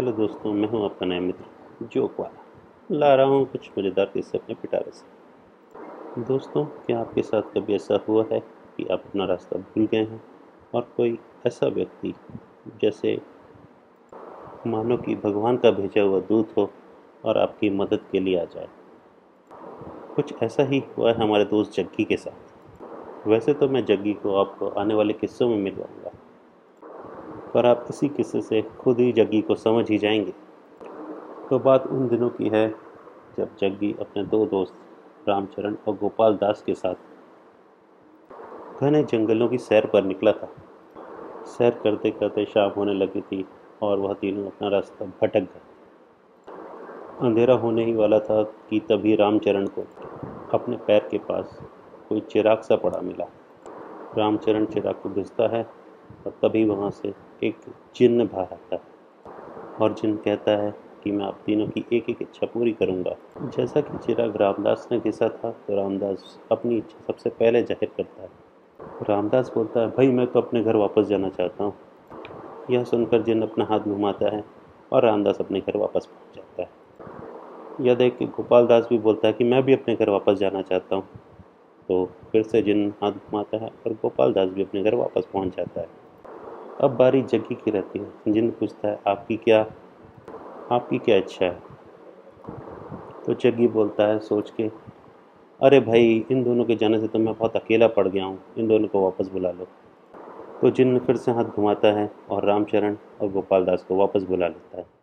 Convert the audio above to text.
Hello दोस्तों, मैं हूँ आपका नया मित्र जोक वाला ला रहा हूँ कुछ मज़ेदार किस्से अपने पिटारे से। दोस्तों, क्या आपके साथ कभी ऐसा हुआ है कि आप अपना रास्ता भूल गए हैं? और कोई ऐसा व्यक्ति, जैसे मानो कि भगवान का भेजा हुआ दूत हो और आपकी मदद के लिए आ जाए? कुछ ऐसा ही हुआ है हमारे दोस्त जग्गी के साथ। वैसे तो मैं जग्गी को आपको आने वाले किस्सों में मिलवाऊँगा। पर आप इसी किस्से से खुद ही जग्गी को समझ ही जाएँगे। तो बात उन दिनों की है, जब जग्गी अपने दो दोस्त रामचरण और गोपाल दास के साथ घने जंगलों की सैर पर निकला था। सैर करते करते शाम होने लगी थी और वह तीनों अपना रास्ता भटक गए। अंधेरा होने ही वाला था कि तभी रामचरण को अपने पैर के पास कोई चिराग सा पड़ा मिला। रामचरण चिराग को घिसता है और तभी वहाँ से एक जिन्न बाहर आता है। और जिन कहता है कि मैं आप तीनों की एक एक इच्छा पूरी करूँगा। जैसा कि चिराग रामदास ने घिसा था तो रामदास अपनी इच्छा सबसे पहले ज़ाहिर करता है। रामदास बोलता है, भाई, मैं तो अपने घर वापस जाना चाहता हूँ। यह सुनकर जिन अपना हाथ घुमाता है और रामदास अपने घर वापस पहुँच जाता है। यह देख के गोपाल दास भी बोलता है कि मैं भी अपने घर वापस जाना चाहता हूँ। तो फिर से जिन हाथ घुमाता है और गोपाल दास भी अपने घर वापस पहुँच जाता है। अब बारी जग्गी की रहती है। जिन पूछता है, आपकी क्या आपकी क्या इच्छा है? तो जग्गी बोलता है सोच के, अरे भाई, इन दोनों के जाने से तो मैं बहुत अकेला पड़ गया हूँ। इन दोनों को वापस बुला लो। तो जिन फिर से हाथ घुमाता है और रामचरण और गोपाल दास को वापस बुला लेता है।